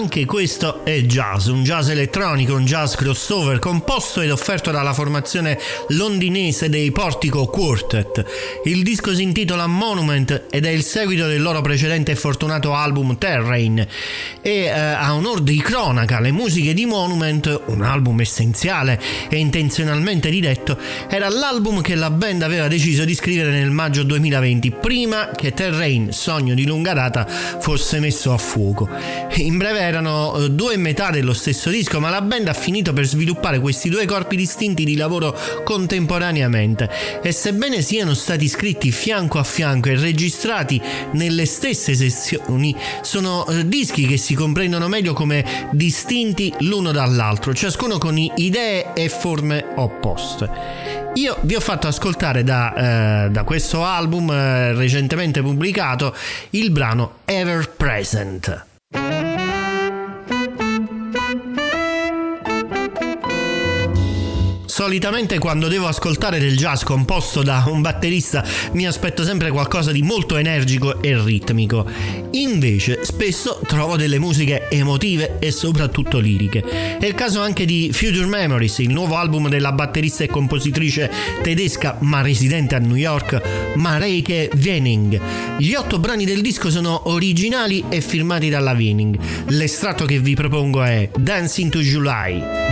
Anche questo è jazz, un jazz elettronico, un jazz crossover composto ed offerto dalla formazione londinese dei Portico Quartet. Il disco si intitola Monument ed è il seguito del loro precedente e fortunato album Terrain e eh, a onor di cronaca le musiche di Monument, un album essenziale e intenzionalmente ridetto, era l'album che la band aveva deciso di scrivere nel maggio 2020 prima che Terrain, sogno di lunga data, fosse messo a fuoco. In breve erano eh, due metà dello stesso disco, ma la band ha finito per sviluppare questi due corpi distinti di lavoro contemporaneamente e sebbene siano stati scritti fianco a fianco e registrati nelle stesse sessioni, sono eh, dischi che si comprendono meglio come distinti l'uno dall'altro, ciascuno con idee e forme opposte. Io vi ho fatto ascoltare da, eh, da questo album eh, recentemente pubblicato il brano Ever Present. Solitamente quando devo ascoltare del jazz composto da un batterista mi aspetto sempre qualcosa di molto energico e ritmico. Invece spesso trovo delle musiche emotive e soprattutto liriche. È il caso anche di Future Memories, il nuovo album della batterista e compositrice tedesca ma residente a New York, Mareike Wenning. Gli otto brani del disco sono originali e firmati dalla Wenning. L'estratto che vi propongo è Dancing to July.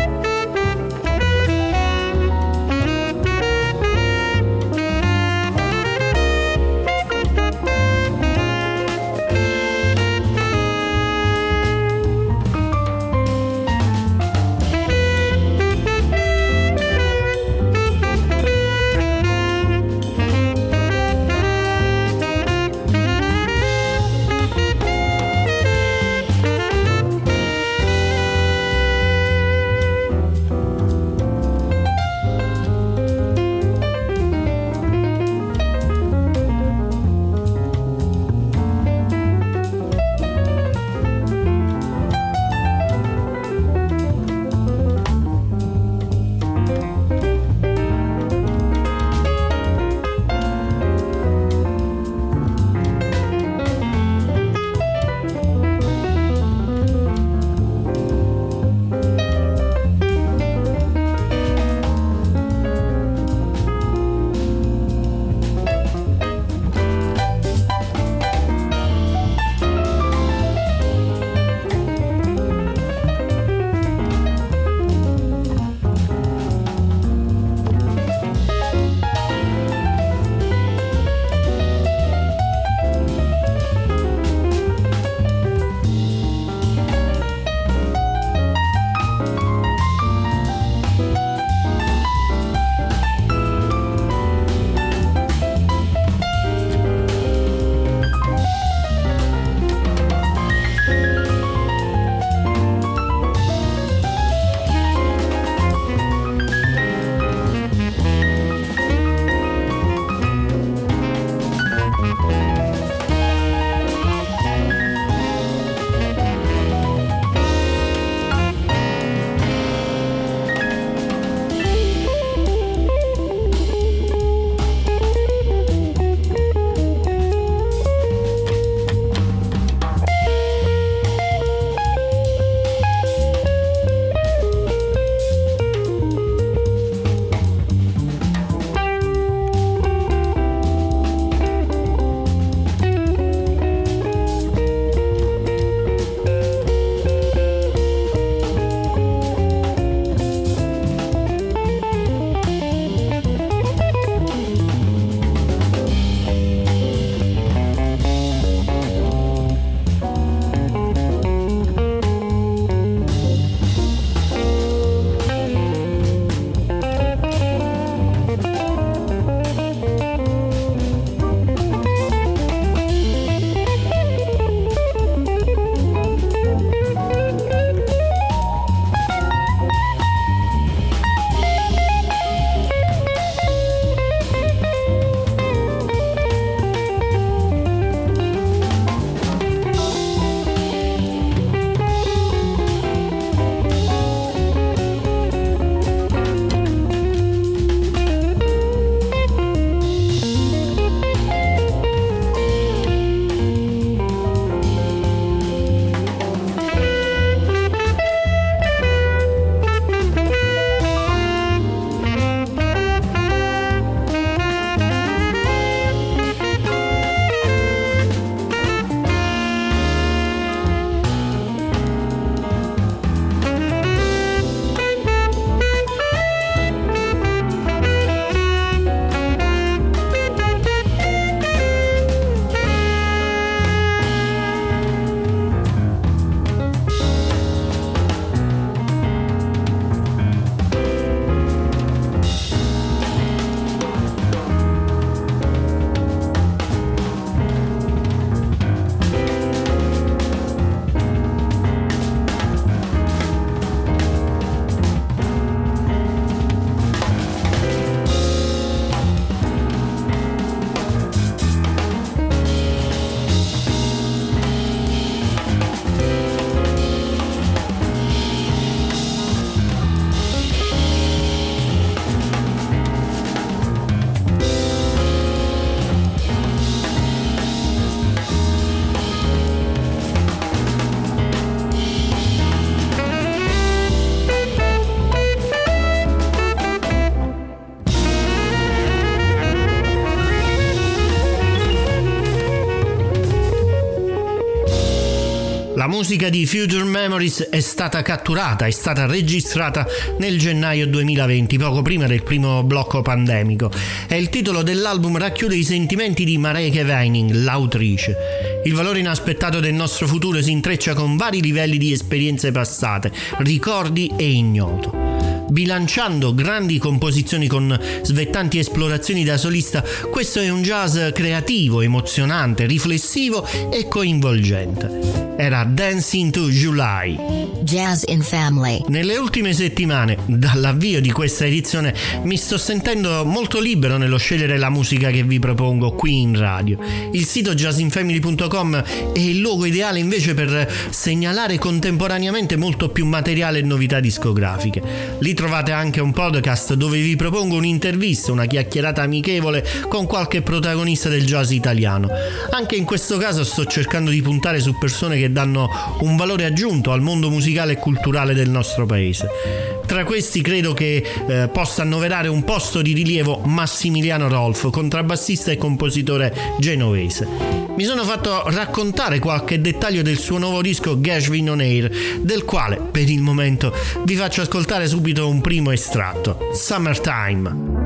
Musica di Future Memories è stata catturata, è stata registrata nel gennaio 2020, poco prima del primo blocco pandemico, e il titolo dell'album racchiude i sentimenti di Mareike Weining, l'autrice. Il valore inaspettato del nostro futuro si intreccia con vari livelli di esperienze passate, ricordi e ignoto. Bilanciando grandi composizioni con svettanti esplorazioni da solista, questo è un jazz creativo, emozionante, riflessivo e coinvolgente era Dancing to July. Jazz in Family. Nelle ultime settimane, dall'avvio di questa edizione, mi sto sentendo molto libero nello scegliere la musica che vi propongo qui in radio. Il sito jazzinfamily.com è il luogo ideale invece per segnalare contemporaneamente molto più materiale e novità discografiche. Lì trovate anche un podcast dove vi propongo un'intervista, una chiacchierata amichevole con qualche protagonista del jazz italiano. Anche in questo caso sto cercando di puntare su persone che danno un valore aggiunto al mondo musicale e culturale del nostro paese. Tra questi credo che eh, possa annoverare un posto di rilievo Massimiliano Rolf, contrabbassista e compositore genovese. Mi sono fatto raccontare qualche dettaglio del suo nuovo disco Gashvin on Air, del quale per il momento vi faccio ascoltare subito un primo estratto, Summertime.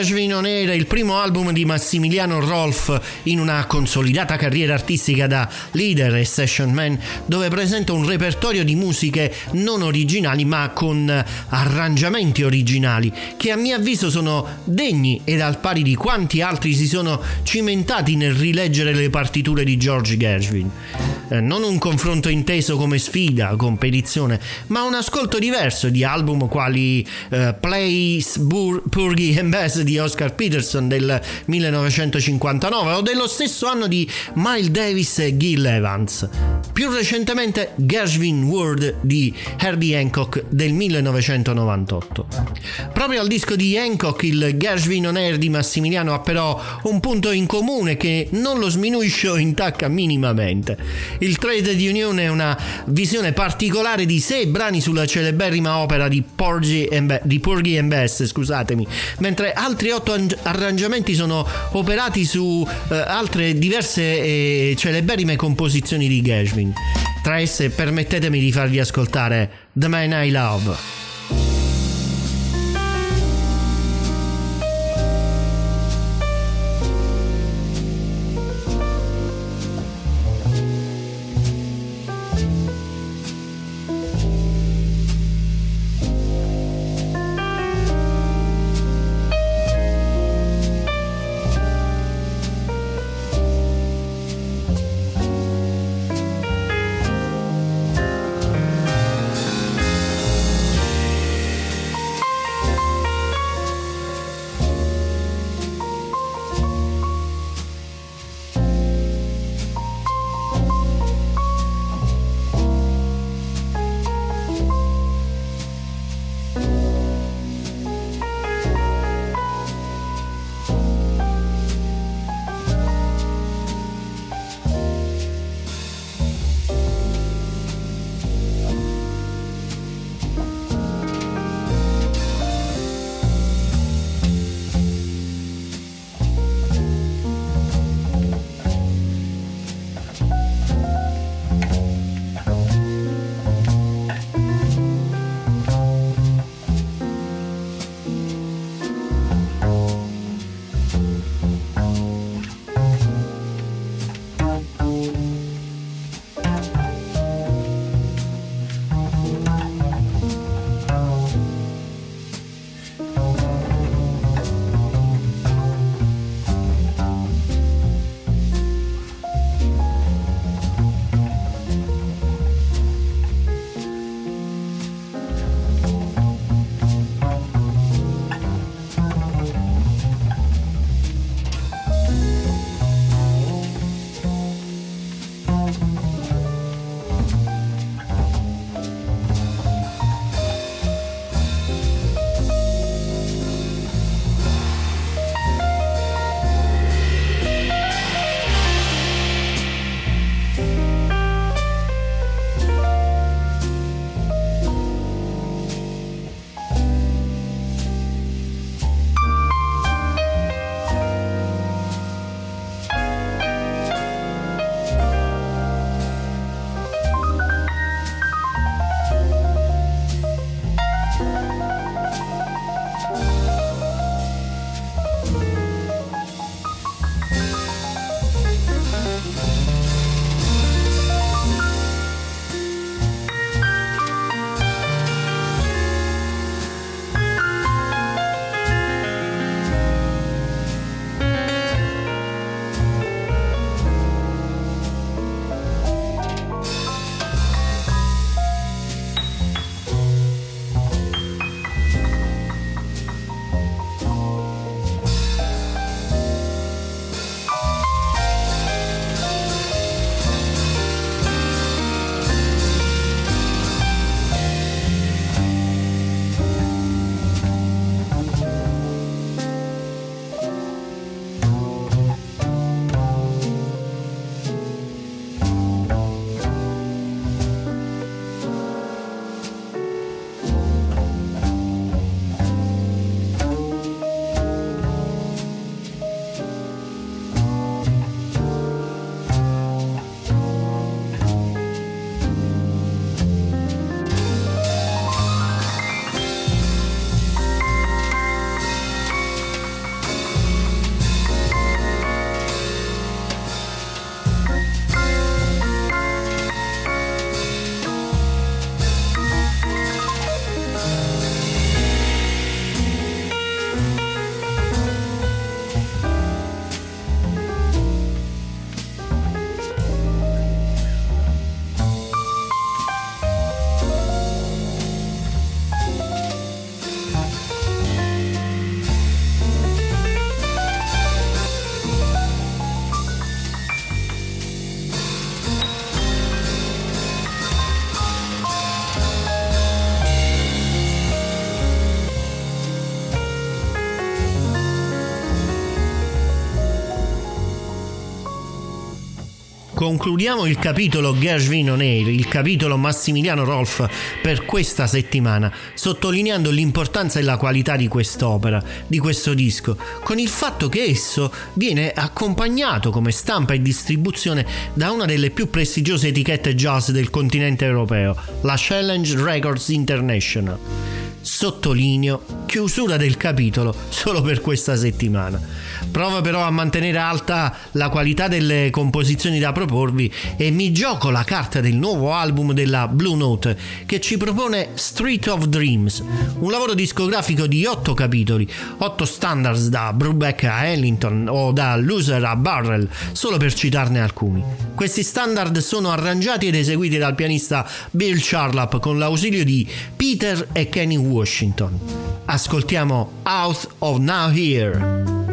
Gashvin On Air è il primo album di Massimiliano Rolf in una consolidata carriera artistica da leader e session man dove presenta un repertorio di musiche non originali ma con arrangiamenti originali che a mio avviso sono degni ed al pari di quanti altri si sono cimentati nel rileggere le partiture di George Gershwin. Eh, non un confronto inteso come sfida, competizione, ma un ascolto diverso di album quali eh, Place, Bur- Purgy and Bass di Oscar Peterson del 1959 o dello stesso anno di Miles Davis e Gil Evans. Più recentemente Gershwin World di Herbie Hancock del 1998. Proprio al disco di Hancock il Gershwin On Air di Massimiliano ha però un punto in comune che non lo sminuisce o intacca minimamente. Il Trade di Unione è una visione particolare di sei brani sulla celeberrima opera di Porgy and, di Porgy and Bess, scusatemi, mentre altri otto arrangiamenti sono operati su eh, altre diverse e celeberrime composizioni di Gershwin. Tra esse permettetemi di farvi ascoltare The Man I Love. Concludiamo il capitolo Gershwin on il capitolo Massimiliano Rolf per questa settimana, sottolineando l'importanza e la qualità di quest'opera, di questo disco, con il fatto che esso viene accompagnato come stampa e distribuzione da una delle più prestigiose etichette jazz del continente europeo, la Challenge Records International. Sottolineo, chiusura del capitolo solo per questa settimana. Prova però a mantenere alta la qualità delle composizioni da proporvi e mi gioco la carta del nuovo album della Blue Note che ci propone Street of Dreams, un lavoro discografico di 8 capitoli, 8 standards da Brubeck a Ellington o da Loser a Barrel, solo per citarne alcuni. Questi standard sono arrangiati ed eseguiti dal pianista Bill Charlap con l'ausilio di Peter e Kenny Washington. Ascoltiamo Out of Now Here.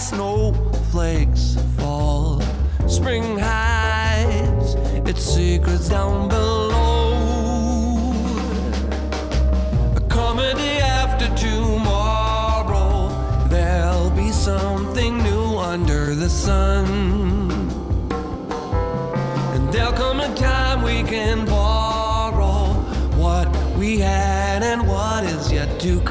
Snowflakes fall, spring hides its secrets down below. A comedy after tomorrow. There'll be something new under the sun. And there'll come a time we can borrow what we had and what is yet to come.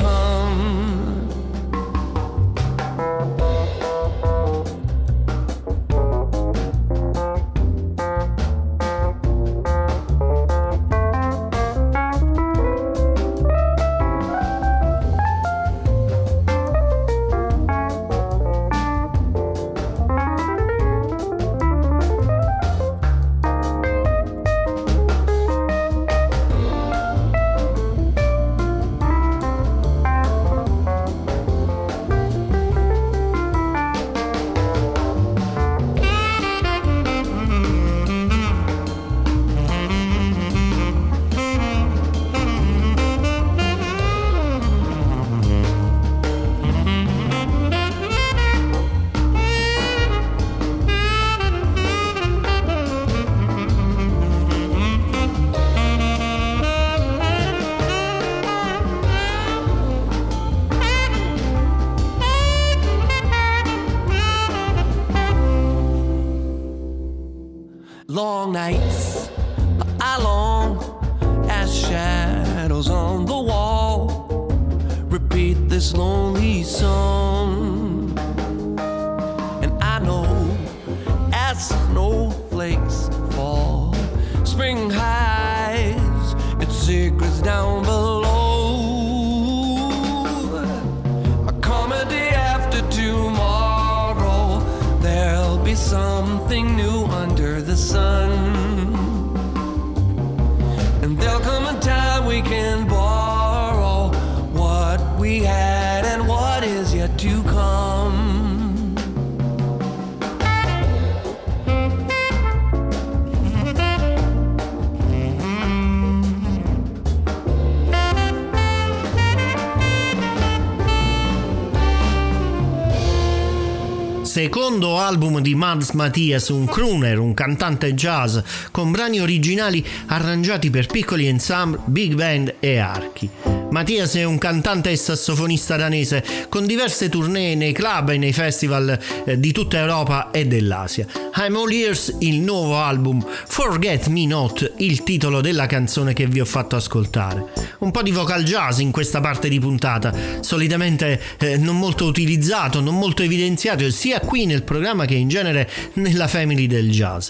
Secondo album di Mads Mathias, un crooner, un cantante jazz con brani originali arrangiati per piccoli ensemble, big band e archi. Mattias è un cantante e sassofonista danese con diverse tournée nei club e nei festival eh, di tutta Europa e dell'Asia. I'm All Ears, il nuovo album, Forget Me Not, il titolo della canzone che vi ho fatto ascoltare. Un po' di vocal jazz in questa parte di puntata, solitamente eh, non molto utilizzato, non molto evidenziato sia qui nel programma che in genere nella family del jazz.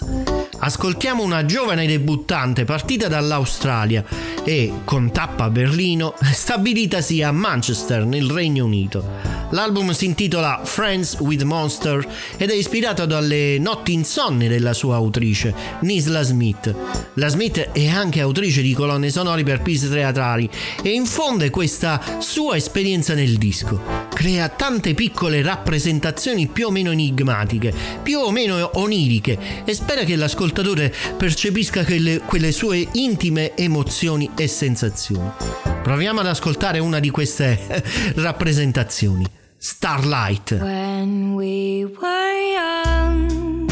Ascoltiamo una giovane debuttante partita dall'Australia e con tappa a Berlino stabilitasi a Manchester nel Regno Unito. L'album si intitola Friends with Monster ed è ispirato dalle notti insonni della sua autrice, Nisla Smith. La Smith è anche autrice di colonne sonore per piece teatrali e infonde questa sua esperienza nel disco. Crea tante piccole rappresentazioni più o meno enigmatiche, più o meno oniriche e spera che l'ascoltatore percepisca quelle, quelle sue intime emozioni e sensazioni. Proviamo ad ascoltare una di queste rappresentazioni. Starlight. When we were young,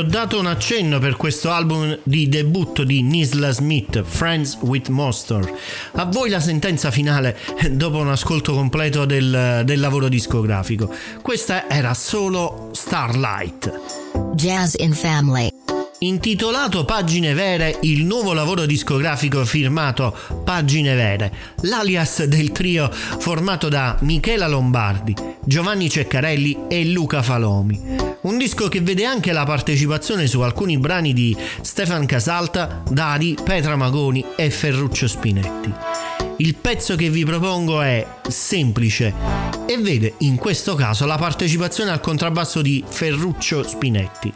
ho dato un accenno per questo album di debutto di Nisla Smith, Friends with Monster. A voi la sentenza finale dopo un ascolto completo del, del lavoro discografico. Questa era solo Starlight. Jazz in Family. Intitolato Pagine Vere, il nuovo lavoro discografico firmato Pagine Vere, l'alias del trio formato da Michela Lombardi, Giovanni Ceccarelli e Luca Falomi. Un disco che vede anche la partecipazione su alcuni brani di Stefan Casalta, Dadi, Petra Magoni e Ferruccio Spinetti. Il pezzo che vi propongo è semplice e vede in questo caso la partecipazione al contrabbasso di Ferruccio Spinetti.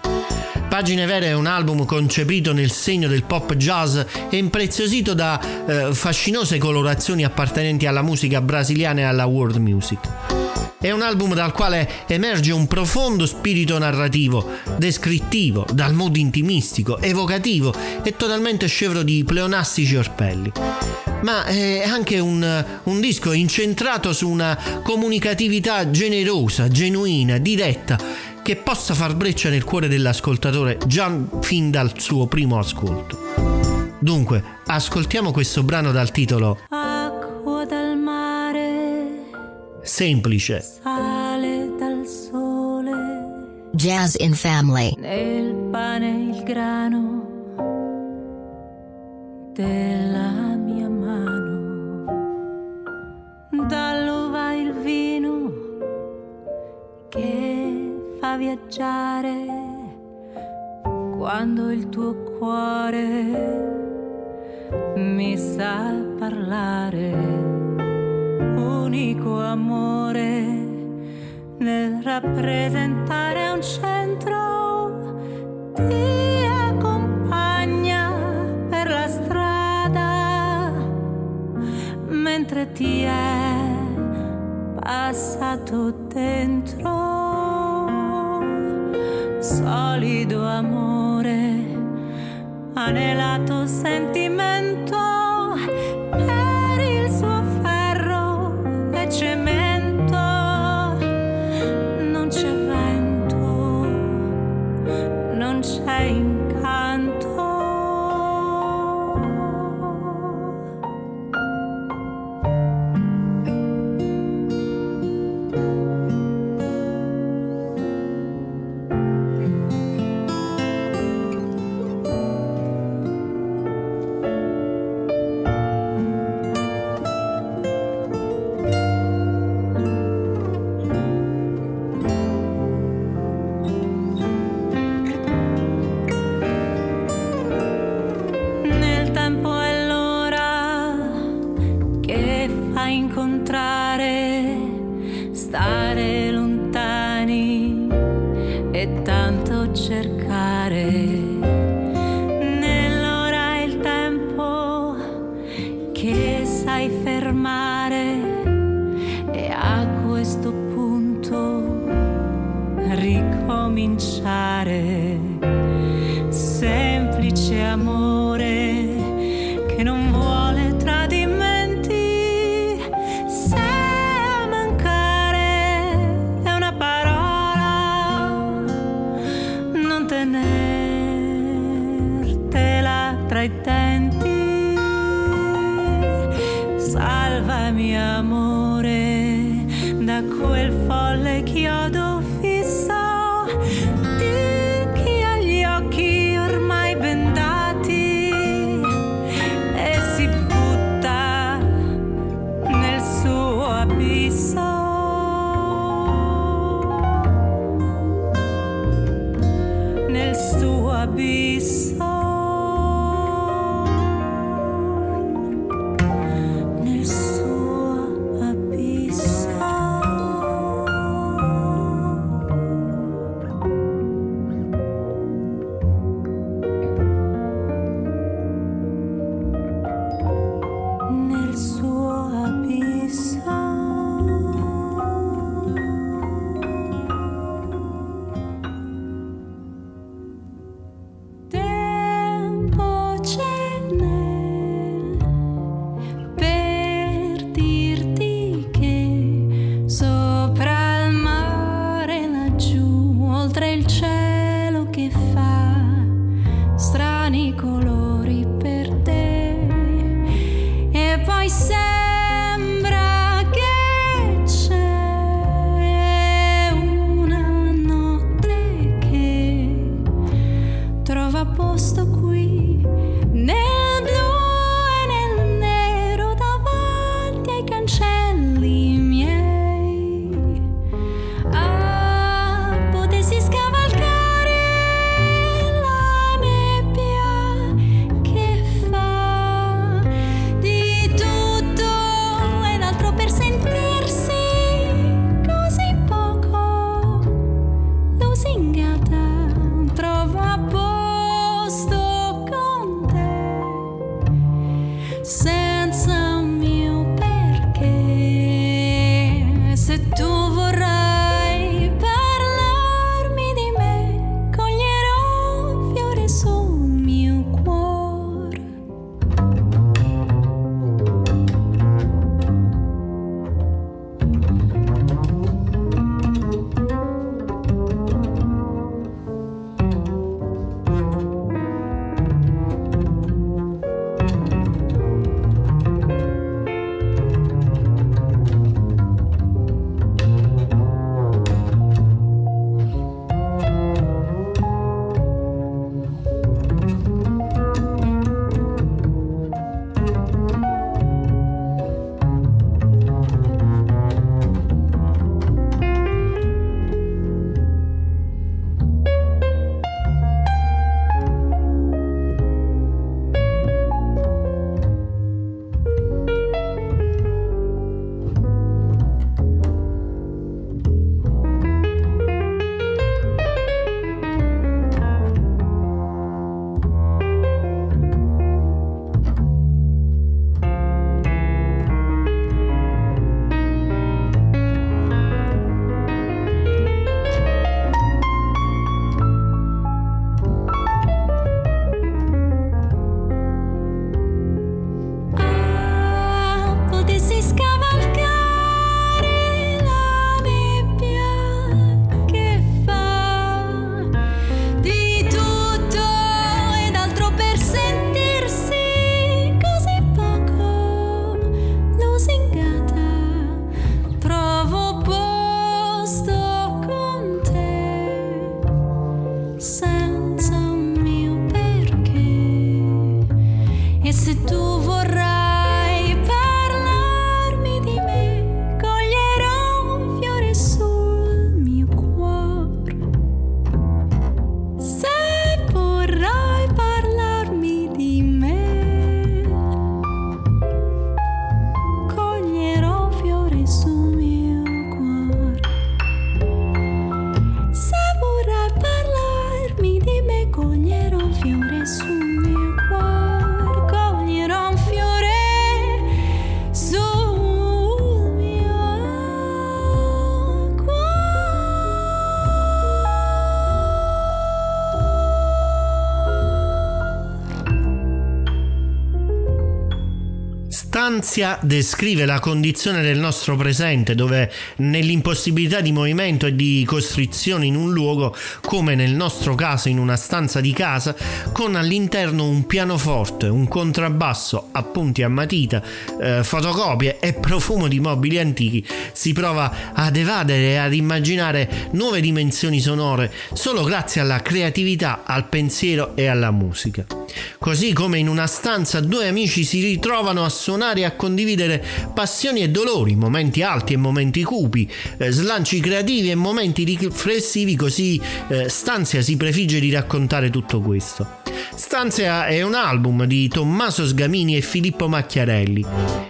Pagine Vere è un album concepito nel segno del pop jazz e impreziosito da eh, fascinose colorazioni appartenenti alla musica brasiliana e alla world music. È un album dal quale emerge un profondo spirito narrativo, descrittivo, dal mood intimistico, evocativo e totalmente scevro di pleonastici orpelli. Ma è anche un, un disco incentrato su una comunicatività generosa, genuina, diretta che possa far breccia nel cuore dell'ascoltatore già fin dal suo primo ascolto. Dunque, ascoltiamo questo brano dal titolo mare, Semplice. sale dal sole, Jazz in Family. nel pane il grano della mia mano, dall'uva il vino che fa viaggiare quando il tuo cuore mi sa parlare, unico amore nel rappresentare un centro ti accompagna per la strada mentre ti è passato dentro. Solido amore anelato sentimento e Stanzia descrive la condizione del nostro presente dove nell'impossibilità di movimento e di costrizione in un luogo, come nel nostro caso in una stanza di casa, con all'interno un pianoforte, un contrabbasso, appunti a matita, eh, fotocopie e profumo di mobili antichi, si prova ad evadere e ad immaginare nuove dimensioni sonore solo grazie alla creatività, al pensiero e alla musica. Così come in una stanza due amici si ritrovano a suonare e a condividere passioni e dolori, momenti alti e momenti cupi, eh, slanci creativi e momenti riflessivi, così eh, Stanzia si prefigge di raccontare tutto questo. Stanzia è un album di Tommaso Sgamini e Filippo Macchiarelli.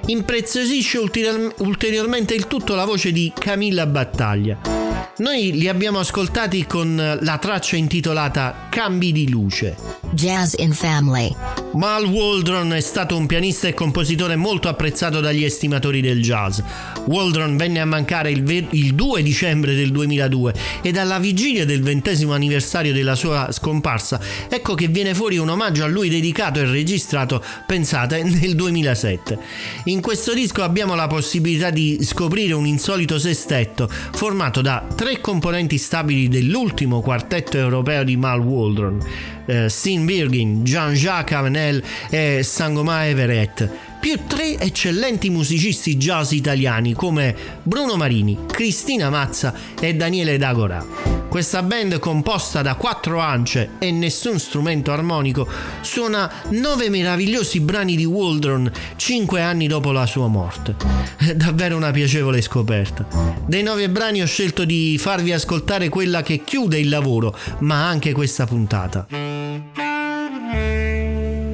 Impreziosisce ulterior- ulteriormente il tutto la voce di Camilla Battaglia. Noi li abbiamo ascoltati con la traccia intitolata Cambi di luce. Jazz in Family. Mal Waldron è stato un pianista e compositore molto apprezzato dagli estimatori del jazz. Waldron venne a mancare il, ve- il 2 dicembre del 2002 e alla vigilia del ventesimo anniversario della sua scomparsa, ecco che viene fuori un omaggio a lui dedicato e registrato, pensate, nel 2007. In questo disco abbiamo la possibilità di scoprire un insolito sestetto formato da tre componenti stabili dell'ultimo quartetto europeo di Mal Waldron, eh, Steen Birgin, Jean-Jacques Avenel e Sangoma Everett più tre eccellenti musicisti jazz italiani come Bruno Marini, Cristina Mazza e Daniele D'Agora. Questa band composta da quattro ance e nessun strumento armonico suona nove meravigliosi brani di Waldron cinque anni dopo la sua morte. È davvero una piacevole scoperta. Dei nove brani ho scelto di farvi ascoltare quella che chiude il lavoro, ma anche questa puntata.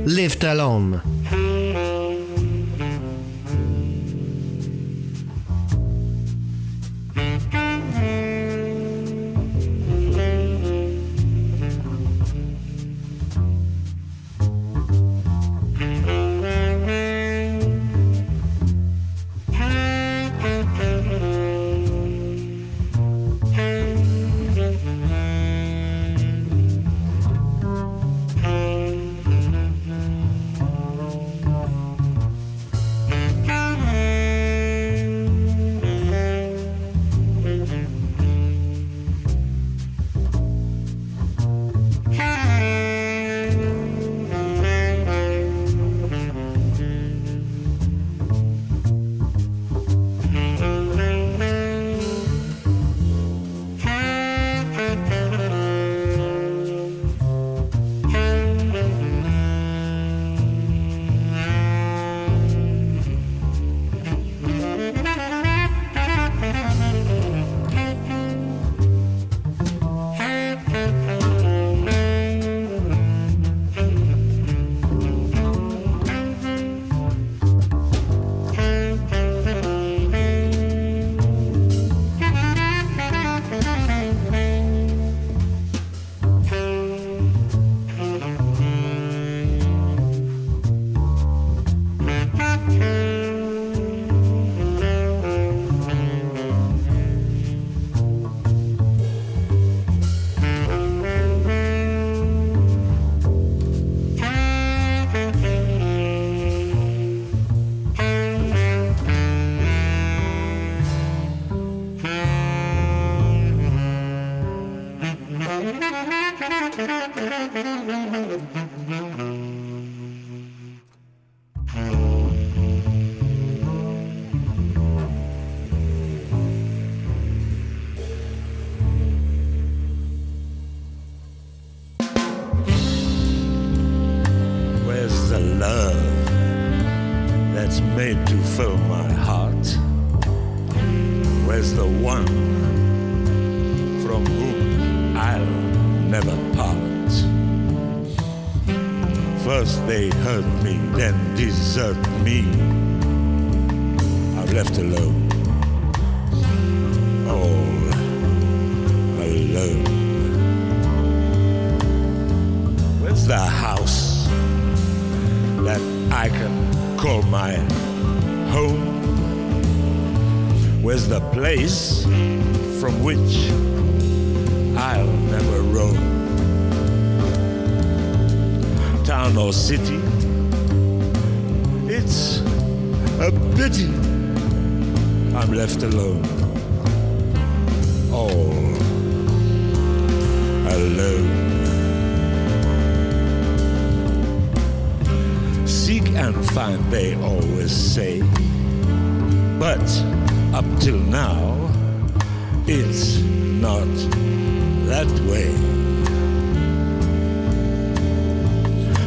Left Alone.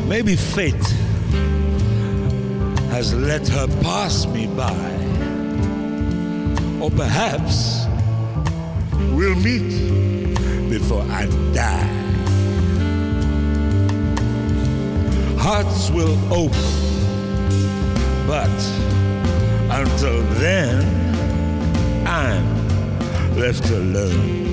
Maybe fate has let her pass me by. Or perhaps we'll meet before I die. Hearts will open, but until then, I'm left alone.